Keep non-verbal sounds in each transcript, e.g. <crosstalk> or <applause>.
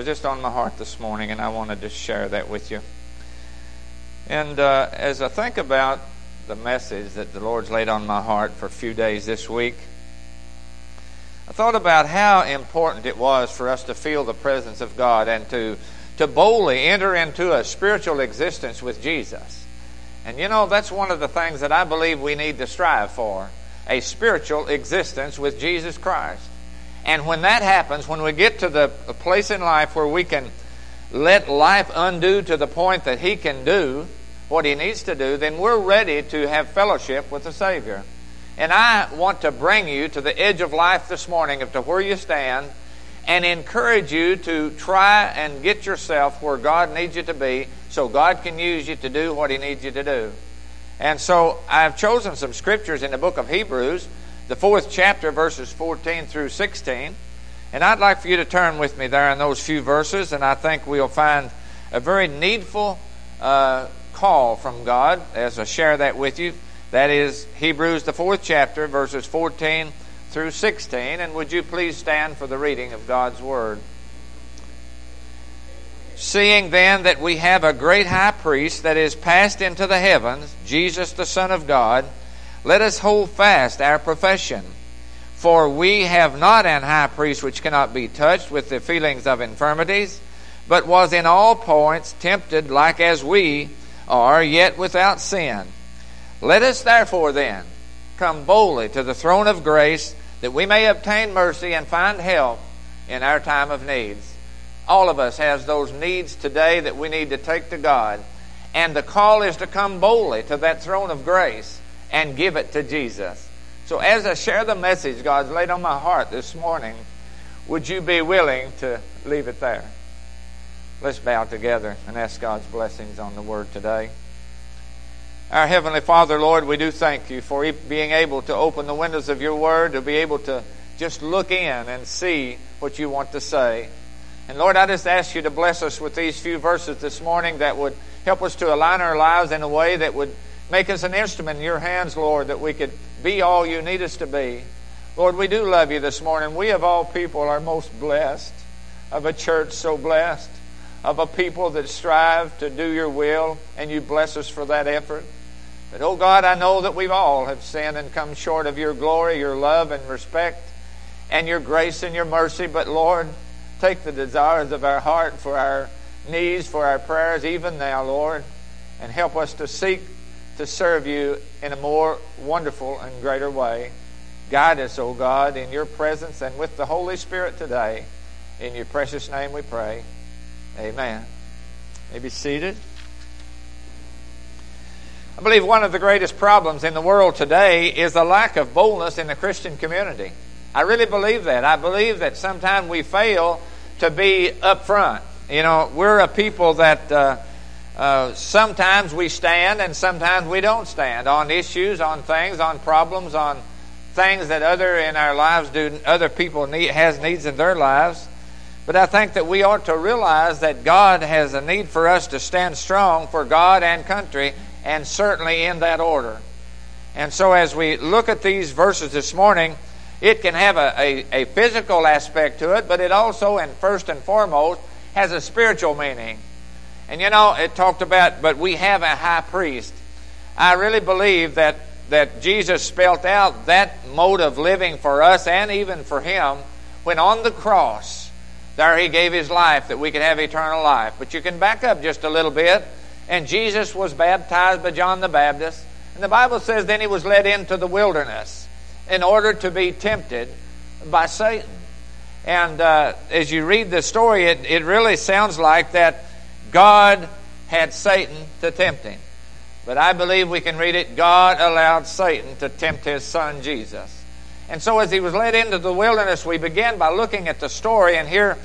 was just on my heart this morning, and I wanted to share that with you. And uh, as I think about the message that the Lord's laid on my heart for a few days this week, I thought about how important it was for us to feel the presence of God and to, to boldly enter into a spiritual existence with Jesus. And you know, that's one of the things that I believe we need to strive for a spiritual existence with Jesus Christ. And when that happens, when we get to the place in life where we can let life undo to the point that He can do what He needs to do, then we're ready to have fellowship with the Savior. And I want to bring you to the edge of life this morning, to where you stand, and encourage you to try and get yourself where God needs you to be so God can use you to do what He needs you to do. And so I've chosen some scriptures in the book of Hebrews the fourth chapter, verses 14 through 16. And I'd like for you to turn with me there in those few verses, and I think we'll find a very needful uh, call from God as I share that with you. That is Hebrews, the fourth chapter, verses 14 through 16. And would you please stand for the reading of God's Word? Seeing then that we have a great high priest that is passed into the heavens, Jesus the Son of God, let us hold fast our profession. For we have not an high priest which cannot be touched with the feelings of infirmities, but was in all points tempted like as we are, yet without sin. Let us therefore then come boldly to the throne of grace that we may obtain mercy and find help in our time of needs. All of us has those needs today that we need to take to God. And the call is to come boldly to that throne of grace and give it to Jesus. So, as I share the message God's laid on my heart this morning, would you be willing to leave it there? Let's bow together and ask God's blessings on the word today. Our Heavenly Father, Lord, we do thank you for being able to open the windows of your word, to be able to just look in and see what you want to say. And Lord, I just ask you to bless us with these few verses this morning that would help us to align our lives in a way that would Make us an instrument in your hands, Lord, that we could be all you need us to be. Lord, we do love you this morning. We, of all people, are most blessed of a church so blessed, of a people that strive to do your will, and you bless us for that effort. But, oh God, I know that we've all have sinned and come short of your glory, your love, and respect, and your grace and your mercy. But, Lord, take the desires of our heart for our needs, for our prayers, even now, Lord, and help us to seek to serve you in a more wonderful and greater way. Guide us, O God, in your presence and with the Holy Spirit today. In your precious name we pray. Amen. May be seated. I believe one of the greatest problems in the world today is the lack of boldness in the Christian community. I really believe that. I believe that sometimes we fail to be upfront. You know, we're a people that. Uh, uh, sometimes we stand and sometimes we don't stand on issues, on things, on problems, on things that other in our lives do, other people need, has needs in their lives. But I think that we ought to realize that God has a need for us to stand strong for God and country, and certainly in that order. And so, as we look at these verses this morning, it can have a, a, a physical aspect to it, but it also, and first and foremost, has a spiritual meaning. And you know, it talked about, but we have a high priest. I really believe that, that Jesus spelt out that mode of living for us and even for him when on the cross, there he gave his life that we could have eternal life. But you can back up just a little bit. And Jesus was baptized by John the Baptist. And the Bible says then he was led into the wilderness in order to be tempted by Satan. And uh, as you read the story, it, it really sounds like that God had Satan to tempt him. But I believe we can read it God allowed Satan to tempt his son Jesus. And so as he was led into the wilderness, we begin by looking at the story. And here,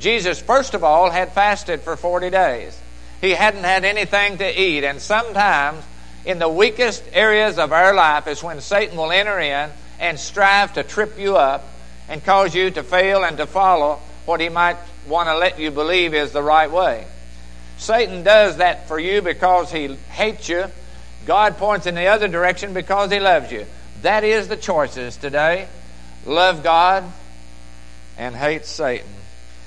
Jesus, first of all, had fasted for 40 days. He hadn't had anything to eat. And sometimes, in the weakest areas of our life, is when Satan will enter in and strive to trip you up and cause you to fail and to follow what he might want to let you believe is the right way. Satan does that for you because he hates you. God points in the other direction because he loves you. That is the choices today. Love God and hate Satan.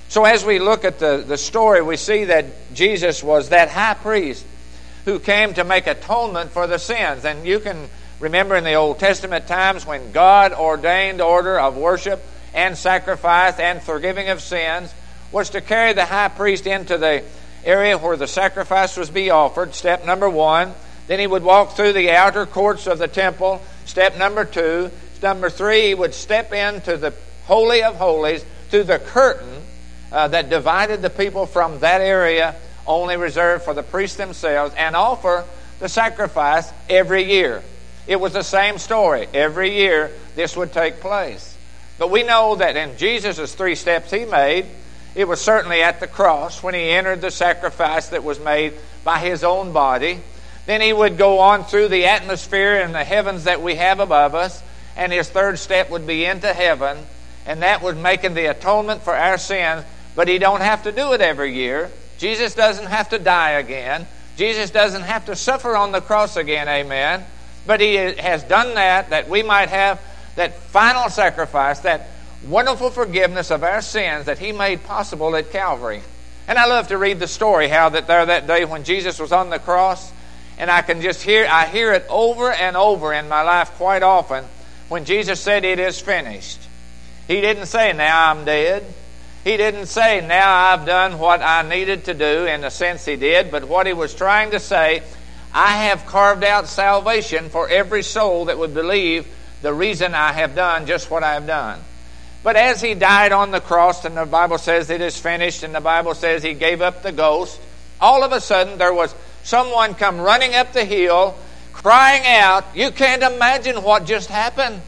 So, as we look at the, the story, we see that Jesus was that high priest who came to make atonement for the sins. And you can remember in the Old Testament times when God ordained order of worship and sacrifice and forgiving of sins was to carry the high priest into the area where the sacrifice was to be offered, step number one. Then he would walk through the outer courts of the temple, step number two. Number three, he would step into the Holy of Holies through the curtain uh, that divided the people from that area only reserved for the priests themselves and offer the sacrifice every year. It was the same story. Every year this would take place. But we know that in Jesus' three steps he made, it was certainly at the cross when he entered the sacrifice that was made by his own body. Then he would go on through the atmosphere and the heavens that we have above us, and his third step would be into heaven, and that was making the atonement for our sins. But he don't have to do it every year. Jesus doesn't have to die again. Jesus doesn't have to suffer on the cross again, amen. But he has done that that we might have that final sacrifice, that wonderful forgiveness of our sins that he made possible at Calvary. And I love to read the story how that there that day when Jesus was on the cross, and I can just hear I hear it over and over in my life quite often when Jesus said it is finished. He didn't say now I'm dead. He didn't say now I've done what I needed to do in the sense he did, but what he was trying to say, I have carved out salvation for every soul that would believe the reason I have done just what I have done. But as he died on the cross, and the Bible says it is finished, and the Bible says he gave up the ghost, all of a sudden there was someone come running up the hill, crying out, You can't imagine what just happened.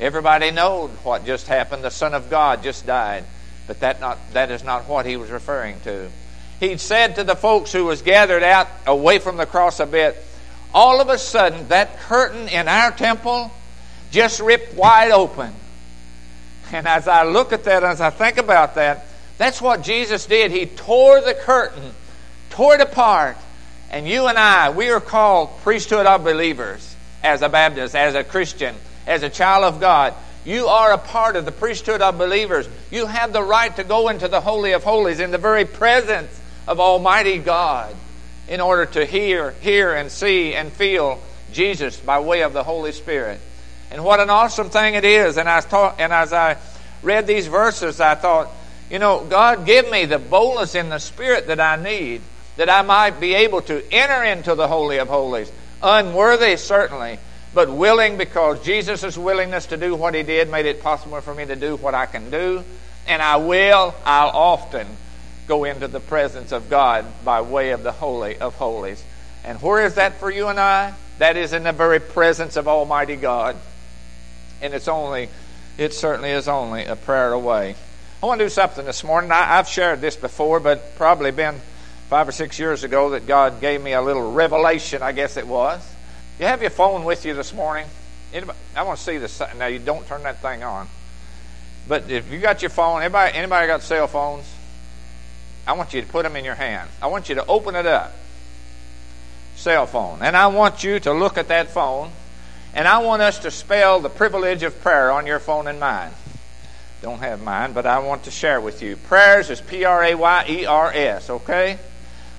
Everybody knows what just happened. The Son of God just died. But that, not, that is not what he was referring to. He said to the folks who was gathered out away from the cross a bit, all of a sudden that curtain in our temple just ripped wide open and as I look at that, as I think about that, that's what Jesus did. He tore the curtain, tore it apart. And you and I, we are called priesthood of believers as a Baptist, as a Christian, as a child of God. You are a part of the priesthood of believers. You have the right to go into the Holy of Holies in the very presence of Almighty God in order to hear, hear and see and feel Jesus by way of the Holy Spirit. And what an awesome thing it is. And, I thought, and as I read these verses, I thought, you know, God, give me the boldness in the Spirit that I need, that I might be able to enter into the Holy of Holies. Unworthy, certainly, but willing because Jesus' willingness to do what He did made it possible for me to do what I can do. And I will, I'll often go into the presence of God by way of the Holy of Holies. And where is that for you and I? That is in the very presence of Almighty God and it's only, it certainly is only a prayer away. I want to do something this morning. I, have shared this before, but probably been five or six years ago that God gave me a little revelation, I guess it was. You have your phone with you this morning. Anybody, I want to see this. Now, you don't turn that thing on. But if you got your phone, anybody, anybody got cell phones? I want you to put them in your hand. I want you to open it up. Cell phone. And I want you to look at that phone and I want us to spell the privilege of prayer on your phone and mine. Don't have mine, but I want to share with you. Prayers is P R A Y E R S, okay?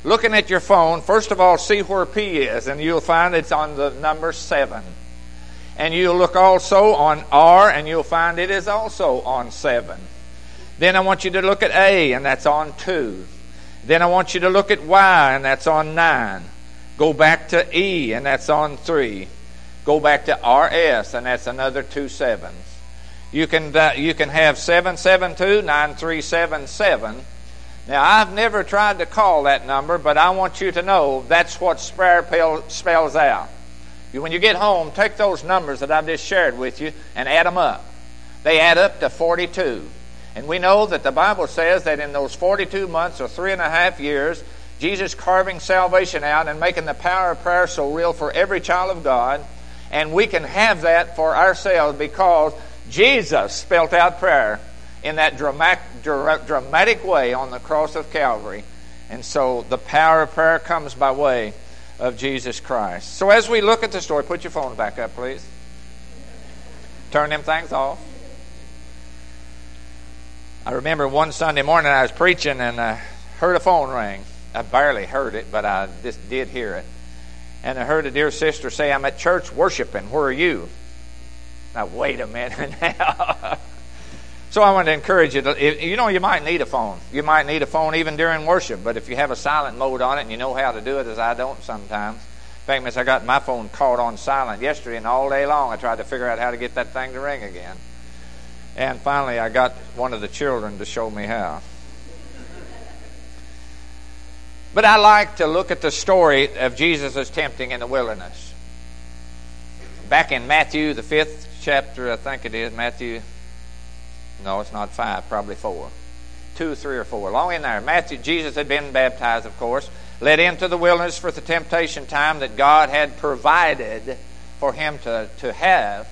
Looking at your phone, first of all, see where P is, and you'll find it's on the number 7. And you'll look also on R, and you'll find it is also on 7. Then I want you to look at A, and that's on 2. Then I want you to look at Y, and that's on 9. Go back to E, and that's on 3 go back to RS, and that's another two sevens. You can, uh, you can have 772 9377. Now, I've never tried to call that number, but I want you to know that's what prayer spells out. when you get home, take those numbers that I've just shared with you and add them up. They add up to 42. And we know that the Bible says that in those 42 months or three and a half years, Jesus carving salvation out and making the power of prayer so real for every child of God, and we can have that for ourselves because Jesus spelt out prayer in that dramatic, dramatic way on the cross of Calvary. And so the power of prayer comes by way of Jesus Christ. So as we look at the story, put your phone back up, please. Turn them things off. I remember one Sunday morning I was preaching and I heard a phone ring. I barely heard it, but I just did hear it. And I heard a dear sister say, I'm at church worshiping. Where are you? Now, wait a minute now. <laughs> so I want to encourage you to, you know, you might need a phone. You might need a phone even during worship, but if you have a silent mode on it and you know how to do it, as I don't sometimes. In fact, Miss, I got my phone caught on silent yesterday, and all day long I tried to figure out how to get that thing to ring again. And finally, I got one of the children to show me how. But I like to look at the story of Jesus' tempting in the wilderness. Back in Matthew, the fifth chapter, I think it is, Matthew, no, it's not five, probably four. Two, three, or four. Long in there. Matthew, Jesus had been baptized, of course, led into the wilderness for the temptation time that God had provided for him to, to have.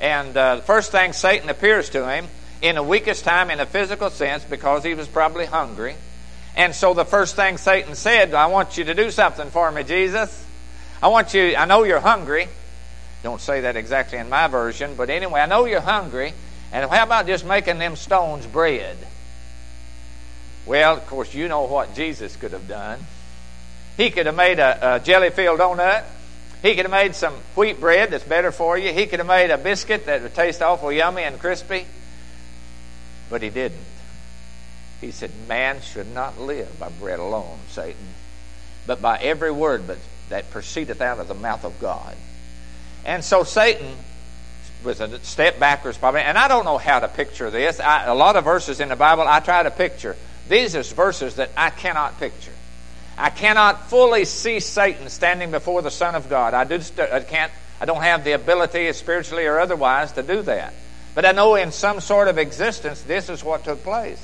And uh, the first thing Satan appears to him in the weakest time in a physical sense because he was probably hungry. And so the first thing Satan said, I want you to do something for me, Jesus. I want you, I know you're hungry. Don't say that exactly in my version, but anyway, I know you're hungry. And how about just making them stones bread? Well, of course, you know what Jesus could have done. He could have made a, a jelly filled donut. He could have made some wheat bread that's better for you. He could have made a biscuit that would taste awful yummy and crispy. But he didn't. He said, Man should not live by bread alone, Satan, but by every word that proceedeth out of the mouth of God. And so Satan was a step backwards, probably. And I don't know how to picture this. I, a lot of verses in the Bible I try to picture. These are verses that I cannot picture. I cannot fully see Satan standing before the Son of God. I, do, I can't. I don't have the ability, spiritually or otherwise, to do that. But I know in some sort of existence, this is what took place.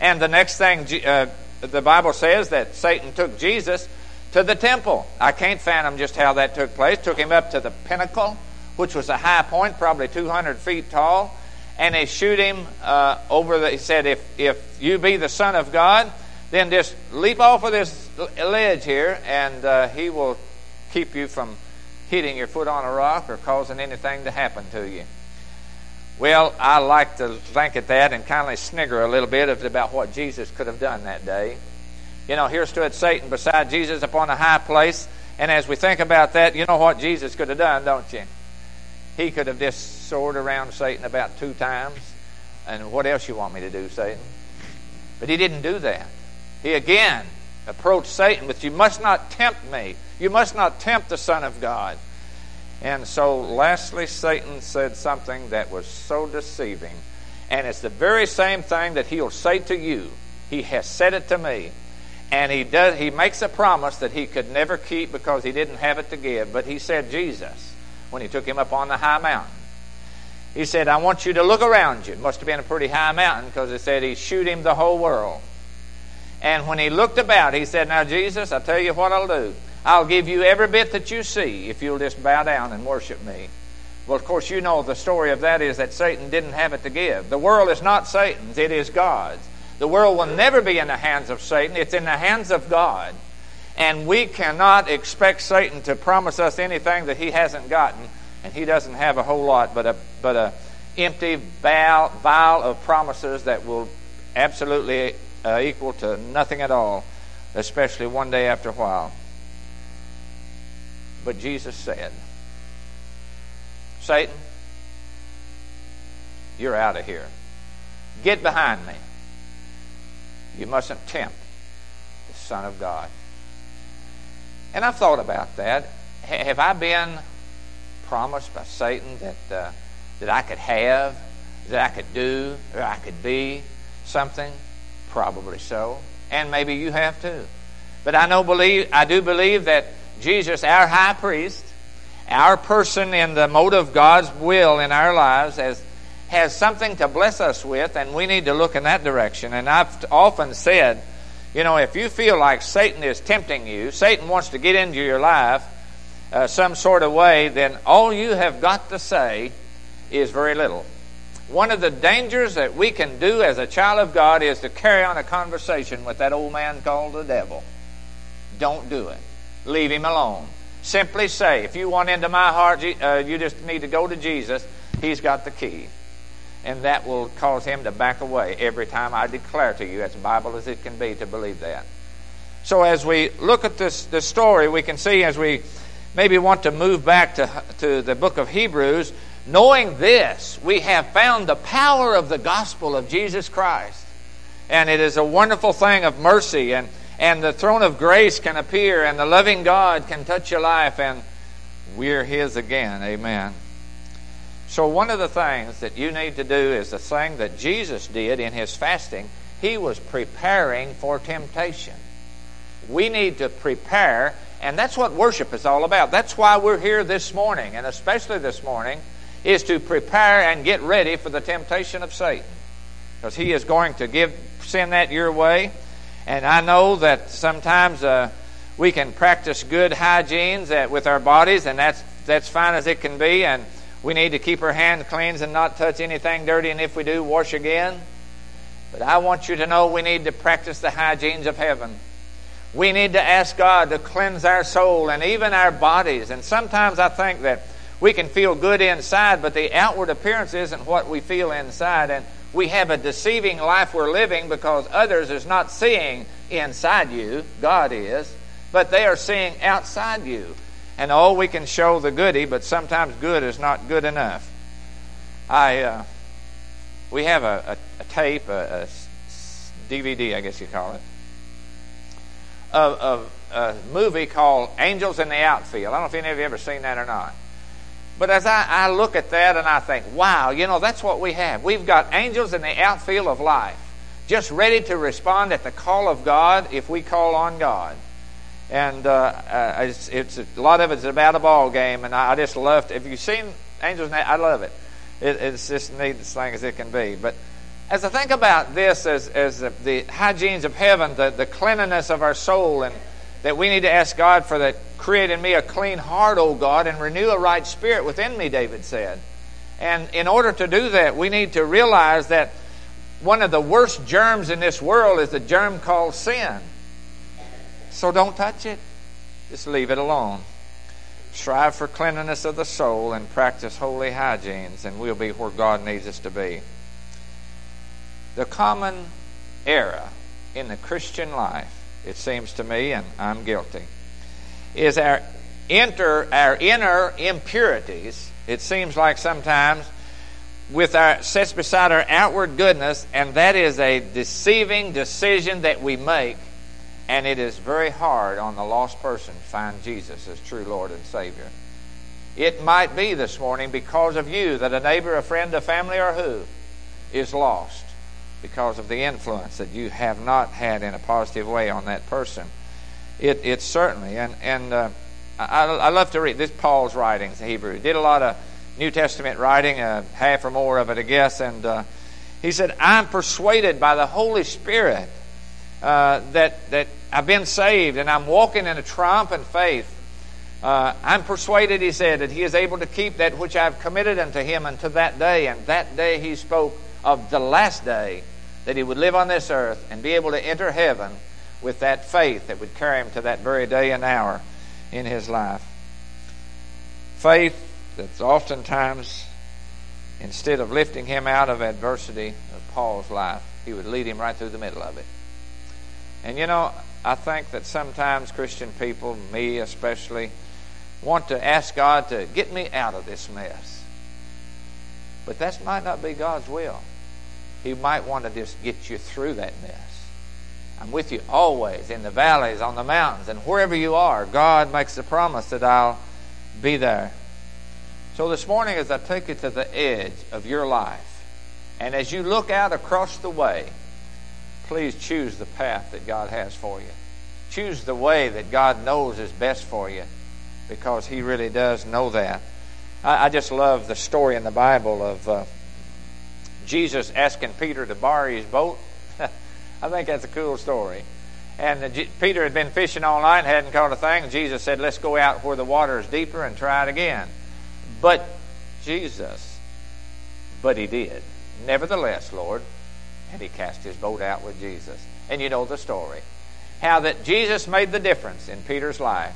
And the next thing uh, the Bible says that Satan took Jesus to the temple. I can't fathom just how that took place. Took him up to the pinnacle, which was a high point, probably 200 feet tall, and they shoot him uh, over the. He said, "If if you be the Son of God." then just leap off of this ledge here, and uh, he will keep you from hitting your foot on a rock or causing anything to happen to you. Well, I like to think at that and kindly snigger a little bit about what Jesus could have done that day. You know, here stood Satan beside Jesus upon a high place, and as we think about that, you know what Jesus could have done, don't you? He could have just soared around Satan about two times, and what else you want me to do, Satan? But he didn't do that. He again approached Satan with, You must not tempt me. You must not tempt the Son of God. And so, lastly, Satan said something that was so deceiving. And it's the very same thing that he'll say to you. He has said it to me. And he does he makes a promise that he could never keep because he didn't have it to give. But he said Jesus when he took him up on the high mountain. He said, I want you to look around you. It must have been a pretty high mountain because it said he shoot him the whole world. And when he looked about, he said, Now, Jesus, I'll tell you what I'll do. I'll give you every bit that you see if you'll just bow down and worship me. Well, of course, you know the story of that is that Satan didn't have it to give. The world is not Satan's, it is God's. The world will never be in the hands of Satan, it's in the hands of God. And we cannot expect Satan to promise us anything that he hasn't gotten, and he doesn't have a whole lot but a, but a empty vial, vial of promises that will absolutely uh, equal to nothing at all, especially one day after a while. But Jesus said, Satan, you're out of here. Get behind me. You mustn't tempt the Son of God. And I've thought about that. Have I been promised by Satan that, uh, that I could have, that I could do, or I could be something? Probably so. And maybe you have too. But I know believe I do believe that Jesus, our high priest, our person in the mode of God's will in our lives has has something to bless us with, and we need to look in that direction. And I've often said, you know, if you feel like Satan is tempting you, Satan wants to get into your life uh, some sort of way, then all you have got to say is very little. One of the dangers that we can do as a child of God is to carry on a conversation with that old man called the devil. Don't do it. Leave him alone. Simply say, if you want into my heart, uh, you just need to go to Jesus. He's got the key. and that will cause him to back away every time I declare to you, as Bible as it can be, to believe that. So as we look at this, this story, we can see as we maybe want to move back to, to the book of Hebrews, knowing this, we have found the power of the gospel of Jesus Christ. And it is a wonderful thing of mercy, and, and the throne of grace can appear, and the loving God can touch your life, and we're His again. Amen. So, one of the things that you need to do is the thing that Jesus did in His fasting. He was preparing for temptation. We need to prepare, and that's what worship is all about. That's why we're here this morning, and especially this morning, is to prepare and get ready for the temptation of Satan. Because he is going to give send that your way. And I know that sometimes uh, we can practice good hygiene with our bodies, and that's that's fine as it can be. And we need to keep our hands clean and not touch anything dirty, and if we do, wash again. But I want you to know we need to practice the hygienes of heaven. We need to ask God to cleanse our soul and even our bodies. And sometimes I think that we can feel good inside, but the outward appearance isn't what we feel inside. And we have a deceiving life we're living because others is not seeing inside you, God is, but they are seeing outside you. And oh, we can show the goody, but sometimes good is not good enough. I, uh, we have a, a, a tape, a, a, DVD, I guess you call it, of, of a movie called Angels in the Outfield. I don't know if any of you ever seen that or not. But as I, I look at that and I think, wow, you know, that's what we have. We've got angels in the outfield of life, just ready to respond at the call of God if we call on God. And uh, uh, it's, it's, a lot of it's about a ball game, and I, I just love. To, if you've seen Angels, I love it. it. It's just neat as thing as it can be. But as I think about this as, as the hygienes of heaven, the, the cleanliness of our soul, and that we need to ask God for that create in me a clean heart, O God, and renew a right spirit within me, David said. And in order to do that, we need to realize that one of the worst germs in this world is the germ called sin. So don't touch it. Just leave it alone. Strive for cleanliness of the soul and practice holy hygienes, and we'll be where God needs us to be. The common error in the Christian life, it seems to me, and I'm guilty, is our enter our inner impurities. It seems like sometimes with our sets beside our outward goodness, and that is a deceiving decision that we make and it is very hard on the lost person to find Jesus as true Lord and Savior. It might be this morning because of you that a neighbor, a friend, a family, or who is lost because of the influence that you have not had in a positive way on that person. It, it certainly, and, and uh, I, I love to read this Paul's writings, Hebrew. He did a lot of New Testament writing, uh, half or more of it, I guess, and uh, he said, I'm persuaded by the Holy Spirit uh, that, that I've been saved and I'm walking in a triumphant faith. Uh, I'm persuaded, he said, that he is able to keep that which I've committed unto him unto that day. And that day he spoke of the last day that he would live on this earth and be able to enter heaven with that faith that would carry him to that very day and hour in his life. Faith that's oftentimes, instead of lifting him out of adversity of Paul's life, he would lead him right through the middle of it. And you know, I think that sometimes Christian people, me especially, want to ask God to get me out of this mess. But that might not be God's will. He might want to just get you through that mess. I'm with you always in the valleys, on the mountains, and wherever you are. God makes the promise that I'll be there. So this morning, as I take you to the edge of your life, and as you look out across the way, please choose the path that God has for you. Choose the way that God knows is best for you because He really does know that. I, I just love the story in the Bible of uh, Jesus asking Peter to borrow his boat. I think that's a cool story. And uh, the, Peter had been fishing all night and hadn't caught a thing. Jesus said, Let's go out where the water is deeper and try it again. But Jesus, but he did. Nevertheless, Lord, and he cast his boat out with Jesus. And you know the story. How that Jesus made the difference in Peter's life.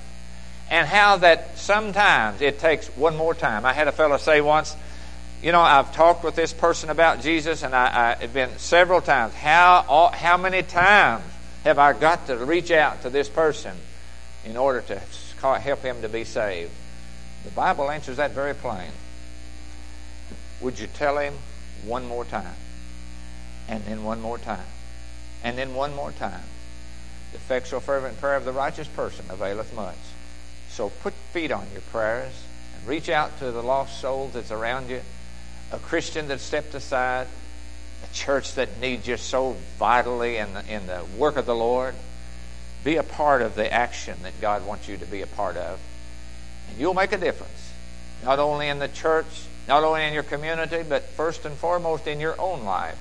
And how that sometimes it takes one more time. I had a fellow say once, you know, I've talked with this person about Jesus, and I, have been several times. How how many times have I got to reach out to this person in order to help him to be saved? The Bible answers that very plain. Would you tell him one more time? And then one more time. And then one more time. The effectual fervent prayer of the righteous person availeth much. So put feet on your prayers and reach out to the lost souls that's around you, a Christian that stepped aside, a church that needs you so vitally in the, in the work of the Lord. Be a part of the action that God wants you to be a part of. And you'll make a difference, not only in the church, not only in your community, but first and foremost in your own life.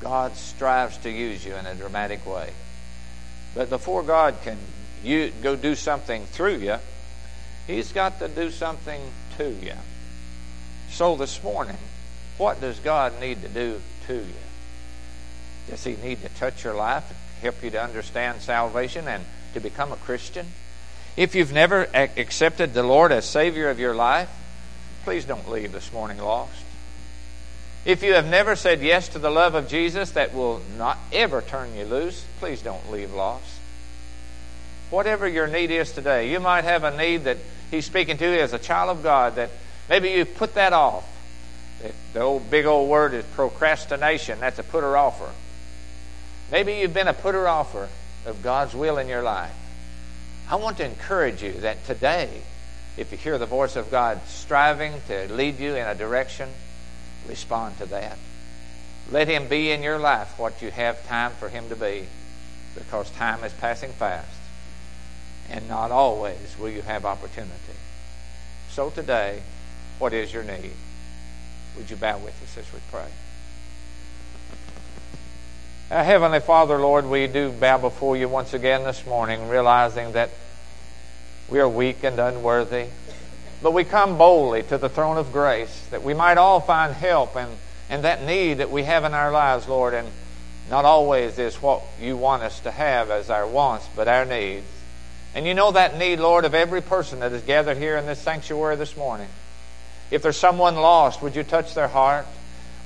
God strives to use you in a dramatic way. But before God can you go do something through you, He's got to do something to you. So this morning, what does God need to do to you? Does He need to touch your life, help you to understand salvation and to become a Christian? If you've never accepted the Lord as Savior of your life, please don't leave this morning lost. If you have never said yes to the love of Jesus that will not ever turn you loose, please don't leave lost. Whatever your need is today, you might have a need that He's speaking to you as a child of God that maybe you've put that off. The old big old word is procrastination. That's a putter offer. Maybe you've been a putter offer of God's will in your life. I want to encourage you that today, if you hear the voice of God striving to lead you in a direction, respond to that. Let Him be in your life what you have time for Him to be because time is passing fast and not always will you have opportunity. So today, what is your need? Would you bow with us as we pray? Our Heavenly Father, Lord, we do bow before you once again this morning, realizing that we are weak and unworthy. But we come boldly to the throne of grace that we might all find help and, and that need that we have in our lives, Lord. And not always is what you want us to have as our wants, but our needs. And you know that need, Lord, of every person that is gathered here in this sanctuary this morning. If there's someone lost, would you touch their heart?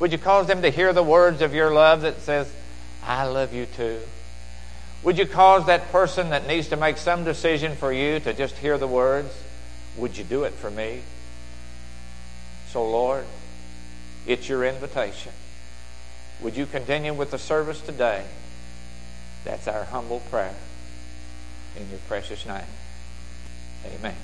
Would you cause them to hear the words of your love that says, I love you too? Would you cause that person that needs to make some decision for you to just hear the words, would you do it for me? So, Lord, it's your invitation. Would you continue with the service today? That's our humble prayer. In your precious name. Amen.